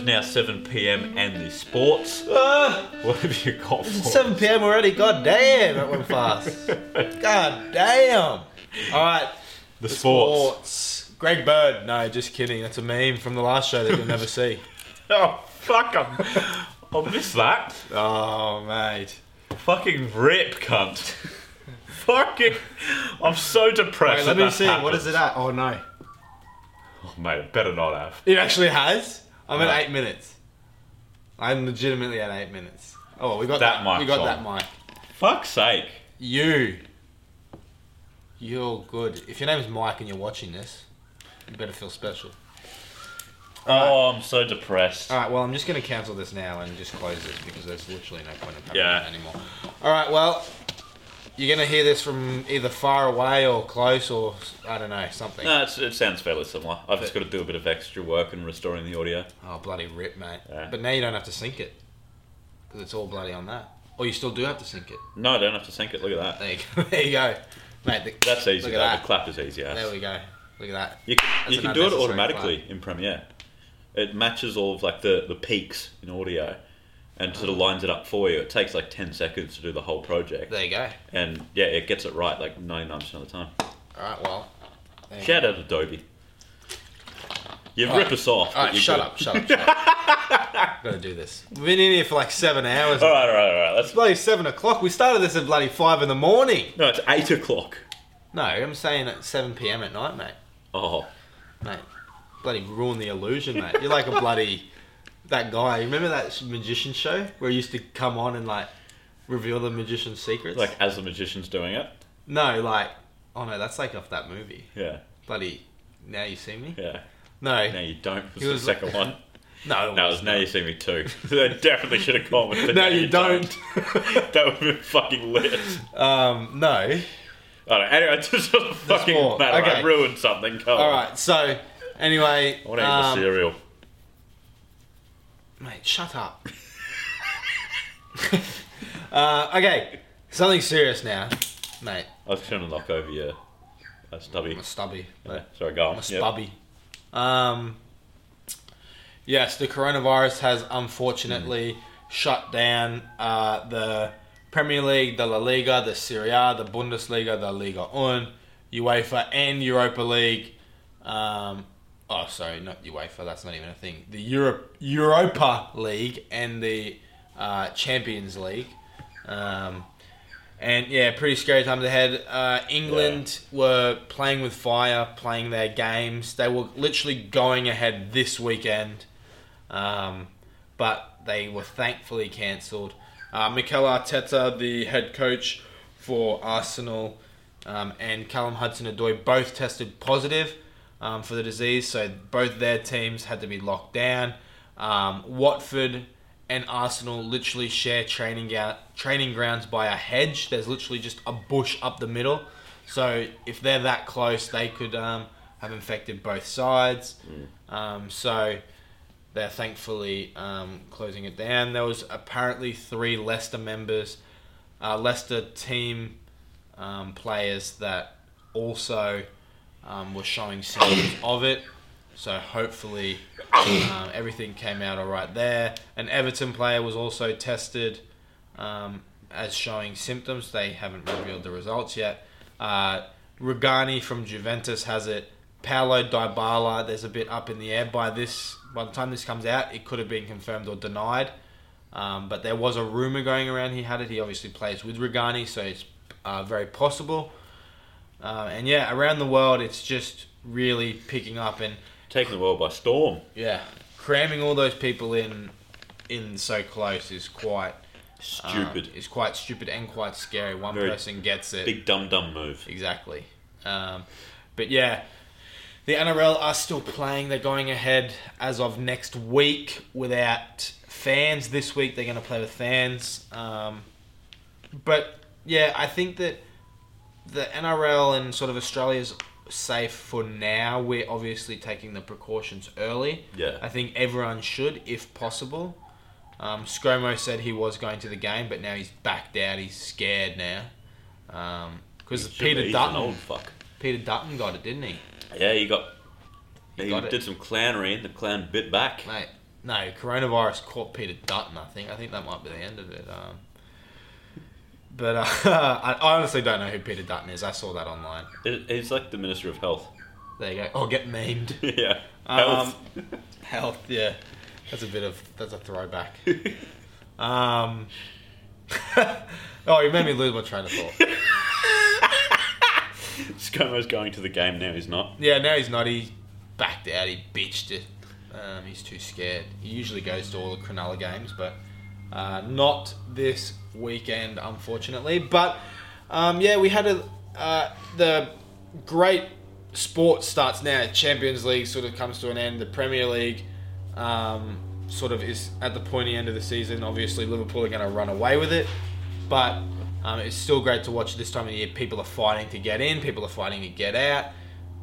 Is now 7 p.m. and the sports. Ah, What have you got for us? 7 p.m. already. God damn, that went fast. God damn. All right. The sports. Sports. Greg Bird. No, just kidding. That's a meme from the last show that you'll never see. Oh, fuck. I missed that. Oh, mate. Fucking rip, cunt. Fucking. I'm so depressed. Wait, let me see. What is it at? Oh, no. Oh, mate, better not have. It actually has. I'm at eight minutes. I'm legitimately at eight minutes. Oh, we got That that. we mic's got that on. mic. Fuck's sake. You. You're good. If your name is Mike and you're watching this, you better feel special. Oh, I'm so depressed. All right. Well, I'm just going to cancel this now and just close this because there's literally no point in having Yeah. it anymore. All right. Well, you're going to hear this from either far away or close or I don't know something. No, it's, it sounds fairly similar. I've just got to do a bit of extra work in restoring the audio. Oh, bloody rip, mate. Yeah. But now you don't have to sync it because it's all bloody on that. Or you still do have to sync it. No, I don't have to sync it. Look at that. There you go. There you go. Mate, the, That's easy. Though. at that. The clap is easy. there we go. Look at that. You can, That's you can do it automatically in Premiere. It matches all of like the, the peaks in audio, and sort of lines it up for you. It takes like ten seconds to do the whole project, There you go. and yeah, it gets it right like ninety nine percent of the time. All right, well. Shout out Adobe. You rip right. us off. All right, shut good. up, shut up, shut up. Gotta do this. We've been in here for like seven hours. All right, all right, all right. It's Let's. bloody seven o'clock. We started this at bloody five in the morning. No, it's eight o'clock. No, I'm saying at 7 p.m. at night, mate. Oh, Mate, bloody ruin the illusion, mate. You're like a bloody. That guy. Remember that magician show where he used to come on and like reveal the magician's secrets? like as the magician's doing it. No, like. Oh no, that's like off that movie. Yeah, Bloody. Now you see me? yeah. No. Now you don't. Was He the was- second one. No, No, it was now you see me too. they definitely should have called with the No, now you don't. that would have been fucking lit. um, no. I don't know. Anyway, it just doesn't fucking sport. matter. I Okay. ruined something. Come All on. right. So, anyway, I want to eat um, the cereal. Shut up. uh, okay, something serious now, mate. I was trying to knock over your uh, stubby. I'm a stubby. Yeah, sorry, go on. I'm a Yep. stubby. Um, yes, the coronavirus has unfortunately shut down uh, the Premier League, the La Liga, the Serie A, the Bundesliga, the Liga 1, UEFA, and Europa League. Um, oh, sorry, not UEFA. That's not even a thing. The Europe Europa League and the uh, Champions League. Um, and yeah, pretty scary times ahead. Uh, England were playing with fire, playing their games. They were literally going ahead this weekend, um, but they were thankfully cancelled. Uh, Mikel Arteta, the head coach for Arsenal, um, and Callum Hudson-Odoi both tested positive um, for the disease, so both their teams had to be locked down. Um, Watford and Arsenal literally share training ga- training grounds by a hedge. There's literally just a bush up the middle. So if they're that close, they could um, have infected both sides. Um, so they're thankfully um, closing it down. There was apparently three Leicester members, uh, Leicester team um, players that also um, were showing symptoms of it. So hopefully um, everything came out all right there. An Everton player was also tested um, as showing symptoms. They haven't revealed the results yet. Uh, from Juventus has it. Paulo Dybala, there's a bit up in the air. By this, by the time this comes out, it could have been confirmed or denied. Um, but there was a rumor going around he had it. He obviously plays with Rugani, so it's uh, very possible. Uh, and yeah, around the world, it's just really picking up and Taking the world by storm. yeah, cramming all those people in in so close is quite uh, Stupid. is quite stupid and quite scary. One Very person gets it Big dumb dumb move. exactly. Um, but yeah, the NRL are still playing. They're going ahead as of next week without fans. This week they're going to play with fans. Um, but yeah, I think that the NRL and sort of Australia's safe for now. We're obviously taking the precautions early. Yeah. I think everyone should, if possible. Um, ScoMo said he was going to the game, but now he's backed out. He's scared now. Because Should Peter be, Dutton, old fuck. Peter Dutton got it, didn't he? Yeah, he got. He He, got it. did some clownery and the clown bit back. Mate, no, coronavirus caught Peter Dutton. I think. I think that might be the end of it. Um, but uh, I honestly don't know who Peter Dutton is. I saw that online. It- He's like the Minister of Health. There you go. Oh, get memed. yeah. Um, Health. Health, yeah. That's a bit of that's a throwback. Um, oh, you made me lose my train of thought. ScoMo's going to the game now. He's not. Yeah, now he's not. He backed out. He bitched it. Um, he's too scared. He usually goes to all the Cronulla games, but uh, not this weekend, unfortunately. But um, yeah, we had a uh, the great sport starts now. Champions League sort of comes to an end. The Premier League um, sort of is at the pointy end of the season. Obviously, Liverpool are going to run away with it, but um, it's still great to watch this time of year. People are fighting to get in. People are fighting to get out.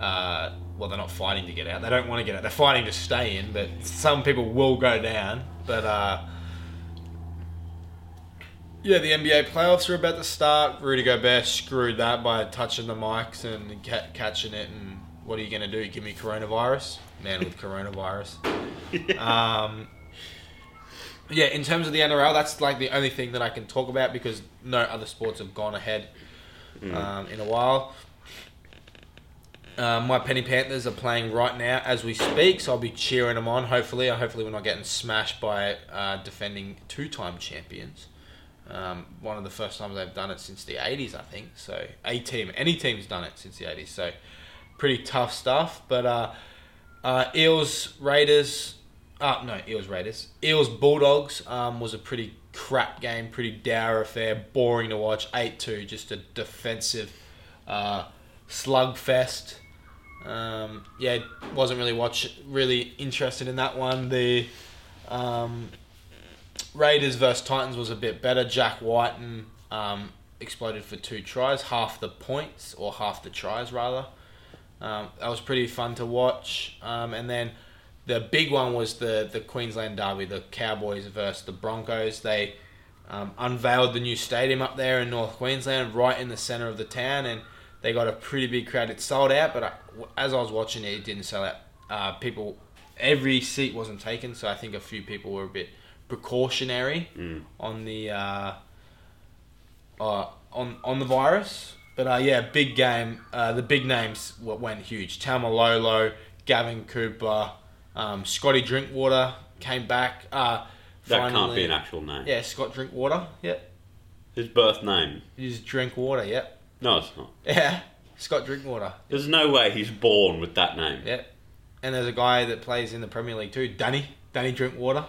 Uh, well, they're not fighting to get out. They don't want to get out. They're fighting to stay in. But some people will go down. But uh, yeah, the NBA playoffs are about to start. Rudy Gobert screwed that by touching the mics and ca- catching it. And what are you going to do? Give me coronavirus? Man with coronavirus. Um, yeah, in terms of the NRL, that's like the only thing that I can talk about because no other sports have gone ahead um, in a while. Um, my Penny Panthers are playing right now as we speak, so I'll be cheering them on. Hopefully, hopefully we're not getting smashed by uh, defending two-time champions. Um, one of the first times they've done it since the '80s, I think. So a team, any team's done it since the '80s. So pretty tough stuff. But uh, uh, Eels Raiders, uh, no Eels Raiders, Eels Bulldogs um, was a pretty crap game, pretty dour affair, boring to watch. Eight two, just a defensive uh, slugfest. Um, yeah, wasn't really watch really interested in that one. The um, Raiders versus Titans was a bit better. Jack Wighton um, exploded for two tries, half the points or half the tries rather. Um, that was pretty fun to watch. Um, and then the big one was the the Queensland Derby, the Cowboys versus the Broncos. They um, unveiled the new stadium up there in North Queensland, right in the centre of the town, and they got a pretty big crowd. It sold out, but I, as I was watching it, it didn't sell out. Uh, people, every seat wasn't taken, so I think a few people were a bit precautionary Mm. on the uh, uh, on on the virus. But uh, yeah, big game. Uh, the big names went huge. Taumalolo, Gavin Cooper, um, Scotty Drinkwater came back. Uh, That can't be an actual name. Yeah, Scott Drinkwater. Yep, His birth name. he's Drinkwater. Yep, No, it's not. yeah, Scott Drinkwater. There's no way he's born with that name. Yep. And there's a guy that plays in the Premier League too, Danny. Danny Drinkwater.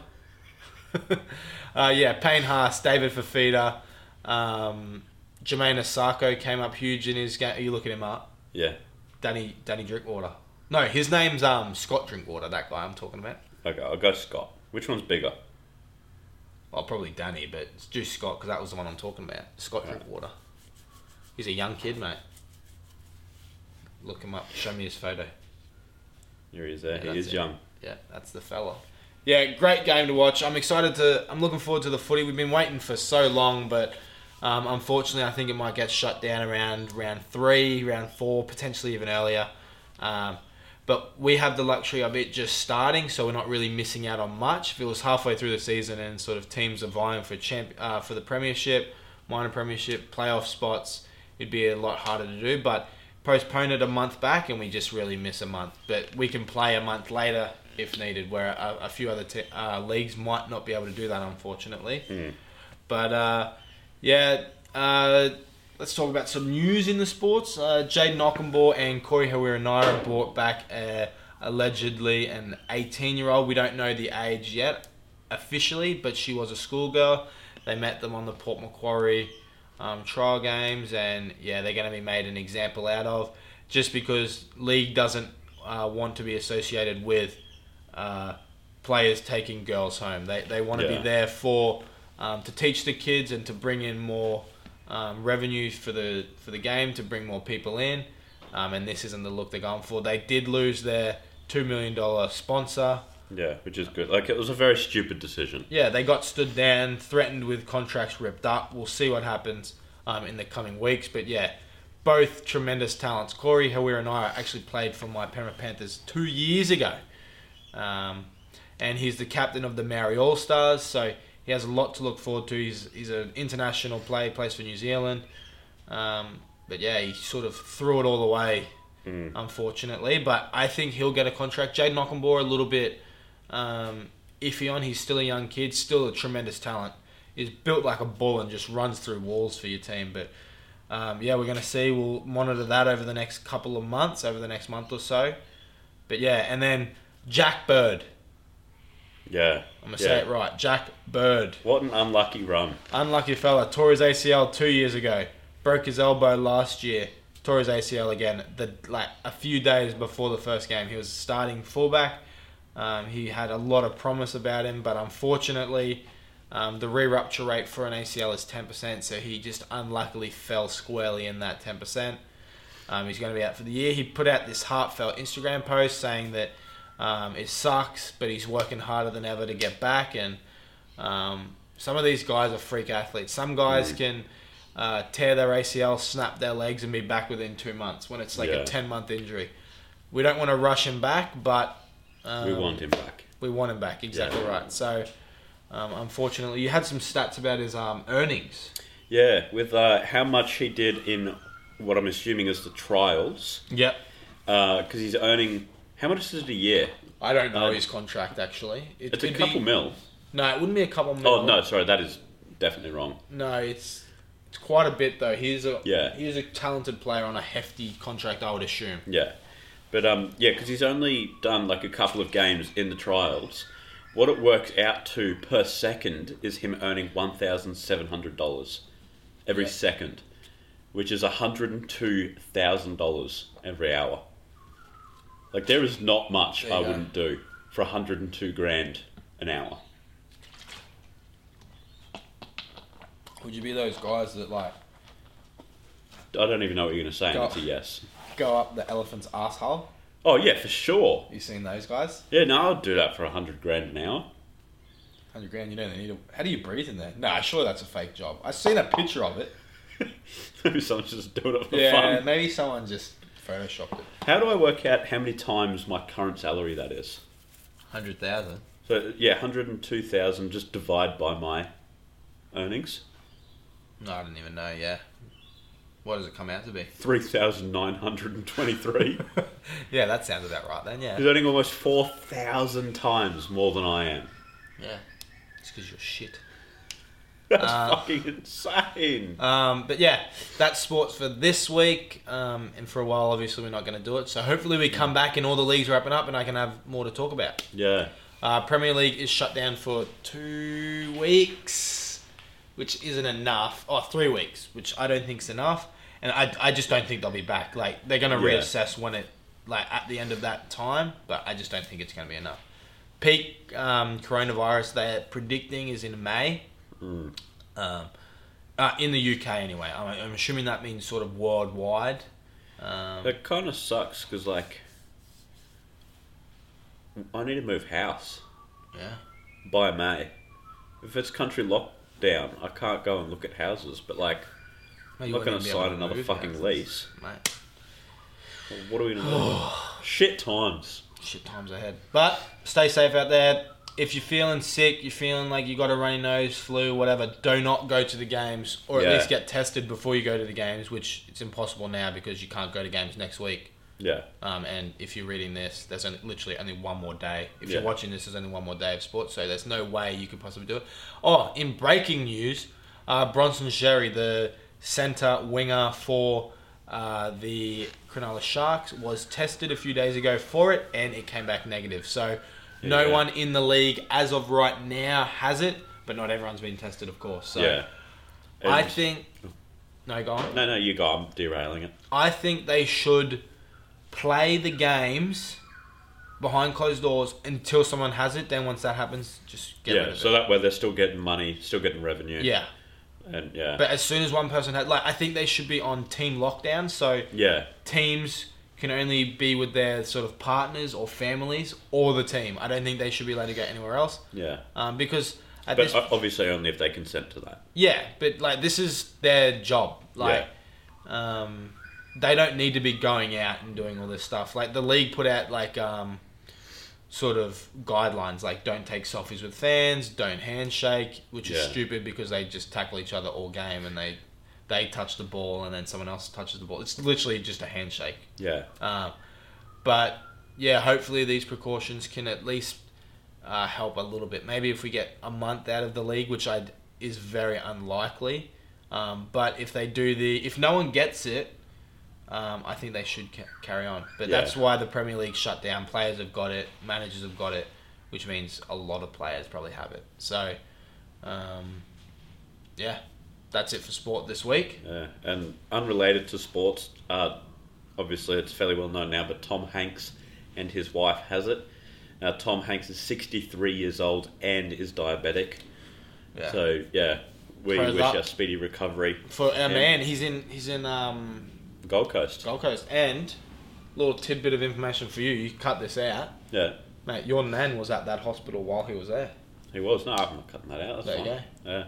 uh, yeah, Payne Haas, David Fifita, um, Jamayne Isaako came up huge in his game. Are you looking him up? Yeah. Danny Danny Drinkwater. No, his name's um Scott Drinkwater. That guy I'm talking about. Okay, I'll go Scott. Which one's bigger? Well, probably Danny, but it's just Scott because that was the one I'm talking about. Scott Right. Drinkwater. He's a young kid, mate. Look him up. Show me his photo. Here he is there. Yeah, he is it. young. Yeah, that's the fella. Yeah, great game to watch. I'm excited to. I'm looking forward to the footy. We've been waiting for so long, but um, unfortunately, I think it might get shut down around round three, round four, potentially even earlier. Um, but we have the luxury of it just starting, so we're not really missing out on much. If it was halfway through the season and sort of teams are vying for champ uh, for the premiership, minor premiership, playoff spots, it'd be a lot harder to do. But postpone it a month back, and we just really miss a month. But we can play a month later if needed, where a, a few other te- uh, leagues might not be able to do that, unfortunately. Mm. But uh, yeah, uh, let's talk about some news in the sports. Uh, Jayden Okunbor and Corey Harawira-Naera brought back uh, allegedly an 18 year old. We don't know the age yet officially, but she was a schoolgirl. They met them on the Port Macquarie um, trial games, and yeah, they're going to be made an example out of just because league doesn't uh, want to be associated with uh, players taking girls home. They, they want to Yeah. be there for um, to teach the kids and to bring in more um, revenue for the for the game to bring more people in. Um, and this isn't the look they're going for. They did lose their two million dollar sponsor. Yeah, which is good. Like, it was a very stupid decision. Yeah, they got stood down, threatened with contracts ripped up. We'll see what happens um, in the coming weeks. But yeah, both tremendous talents. Corey Harawira-Naera actually played for my Penrith Panthers two years ago. Um, and he's the captain of the Maori All Stars. So he has a lot to look forward to. He's he's an international player, plays for New Zealand. Um, but yeah, he sort of threw it all away, Mm. unfortunately. But I think he'll get a contract. Jayden Okunbor a little bit um, iffy on. He's still a young kid, still a tremendous talent. He's built like a bull and just runs through walls for your team. But um, yeah, we're going to see. We'll monitor that over the next couple of months, over the next month or so. But yeah, and then Jack Bird. Yeah. I'm gonna yeah. say it right. Jack Bird. What an unlucky run. Unlucky fella. Tore his ACL two years ago. Broke his elbow last year. Tore his ACL again. The like a few days before the first game, he was starting fullback. Um, he had a lot of promise about him, but unfortunately, um, the re-rupture rate for an ACL is ten percent. So he just unluckily fell squarely in that ten percent. Um, he's going to be out for the year. He put out this heartfelt Instagram post saying that um, it sucks, but he's working harder than ever to get back. And um, some of these guys are freak athletes. Some guys Mm. can uh, tear their ACL, snap their legs, and be back within two months when it's like Yeah. a 10 month injury. We don't want to rush him back, but um, we want him back. we want him back. Exactly Yeah. right. So, um, unfortunately, you had some stats about his um, earnings. Yeah, with uh, how much he did in what I'm assuming is the trials, Yep. because he's earning how much is it a year? I don't know Um, his contract actually. It It's a could couple be, mil. No, it wouldn't be a couple mil. Oh no, sorry, that is definitely wrong. No, it's it's quite a bit though. He's a Yeah. he's a talented player on a hefty contract, I would assume. Yeah, but um, yeah, because he's only done like a couple of games in the trials. What it works out to per second is him earning one thousand seven hundred dollars every Yeah. second, which is hundred and two thousand dollars every hour. Like there is not much I go. wouldn't do for hundred and two grand an hour. Would you be those guys that like I don't even know what you're going to say. Go- It's a yes. go up the elephant's asshole? Oh yeah, for sure. You seen those guys? Yeah, no, I'd do that for a hundred grand an hour. Hundred grand. You don't need. A, how do you breathe in there? Nah, sure that's a fake job. I've seen a picture of it. Maybe someone's just doing it for Yeah, fun. maybe someone just photoshopped it. How do I work out how many times my current salary that is? Hundred thousand. So yeah, hundred and two thousand. Just divide by my earnings. No, I didn't even know. Yeah. What does it come out to be? Three thousand nine hundred and twenty-three. yeah, that sounds about right then. Yeah. He's earning almost four thousand times more than I am. Yeah. It's because you're shit. That's Uh, fucking insane. Um, but yeah, that's sports for this week. Um, and for a while, obviously, we're not going to do it. So hopefully, we come back and all the leagues wrapping up, and I can have more to talk about. Yeah. Uh, Premier League is shut down for two weeks, which isn't enough. Oh, three weeks, which I don't think is enough. And I, I just don't think they'll be back. Like they're going to Yeah. reassess when it, like at the end of that time. But I just don't think it's going to be enough. Peak um, coronavirus they're predicting is in May. Mm. Um, uh, in the UK anyway. I'm, I'm assuming that means sort of worldwide. Um, That kind of sucks because like I need to move house yeah. by May. If it's country lockdown, I can't go and look at houses. But like, I'm not going to even be able sign another fucking houses, lease. Mate. What are we going to do? Shit times. shit times ahead. But stay safe out there. If you're feeling sick, you're feeling like you got a runny nose, flu, whatever, do not go to the games or at least get tested before you go to the games, which it's impossible now because you can't go to games next week. Yeah. Um, and if you're reading this, there's only, literally only one more day. If you're watching this, there's only one more day of sports, so there's no way you could possibly do it. Oh, in breaking news, uh, Bronson Xerri, the centre winger for uh, the Cronulla Sharks, was tested a few days ago for it, and it came back negative. So no Yeah. one in the league as of right now has it, but not everyone's been tested, of course. So yeah. I think. No, go on. No, no, you go. I'm derailing it. I think they should play the games behind closed doors until someone has it. Then once that happens, just get yeah. So it. that way they're still getting money, still getting revenue. yeah, And yeah. but as soon as one person had, like, I think they should be on team lockdown. So yeah. teams can only be with their sort of partners or families or the team. I don't think they should be allowed to go anywhere else. Yeah. Um, because at But this, obviously only if they consent to that. yeah, but like this is their job. Like, um, they don't need to be going out and doing all this stuff. Like the league put out like um, sort of guidelines like don't take selfies with fans, don't handshake, which is Yeah. stupid because they just tackle each other all game and they they touch the ball and then someone else touches the ball. It's literally just a handshake. Yeah. Um, but yeah, hopefully these precautions can at least uh, help a little bit. Maybe if we get a month out of the league, which I is very unlikely. Um, but if they do the, if no one gets it, um, I think they should ca- carry on. But Yeah. that's why the Premier League shut down. Players have got it, managers have got it, which means a lot of players probably have it. So, um, yeah, that's it for sport this week. Yeah, and unrelated to sports, uh, obviously it's fairly well known now, but Tom Hanks and his wife has it. Now, Tom Hanks is 63 years old and is diabetic. Yeah. So, yeah, we wish up. a speedy recovery. for our Yeah. man, he's in he's in um, Gold Coast. Gold Coast. And little tidbit of information for you: you cut this out, Yeah, mate. Your nan was at that hospital while he was there. he was. No, I'm not cutting that out. That's There you fine. Yeah.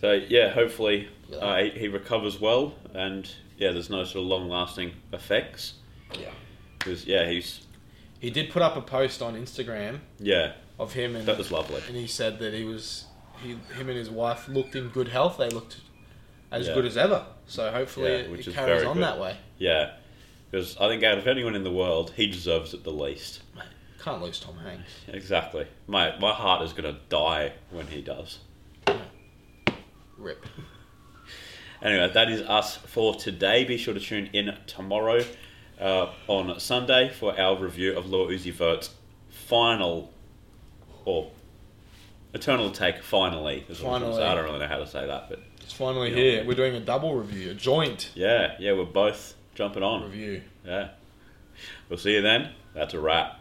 So, yeah, hopefully Yeah. uh, he, he recovers well and, yeah, there's no sort of long lasting effects. Yeah. Because, yeah, he's, He did put up a post on Instagram yeah, of him, and that was lovely. and he said that he was he him and his wife looked in good health. They looked as Yeah. good as ever. So hopefully Yeah, it, it carries on good. that way. Yeah, because I think out of anyone in the world, he deserves it the least. Can't lose Tom Hanks. Exactly. My my heart is gonna die when he does. Rip. Anyway, that is us for today. Be sure to tune in tomorrow uh, on Sunday for our review of Lil Uzi Vert's final or Eternal Atake. Finally, is what I'm trying to say. I don't really know how to say that, but It's finally here. We're doing a double review, a joint yeah, yeah, we're both jumping on. review. Yeah, we'll see you then. That's a wrap.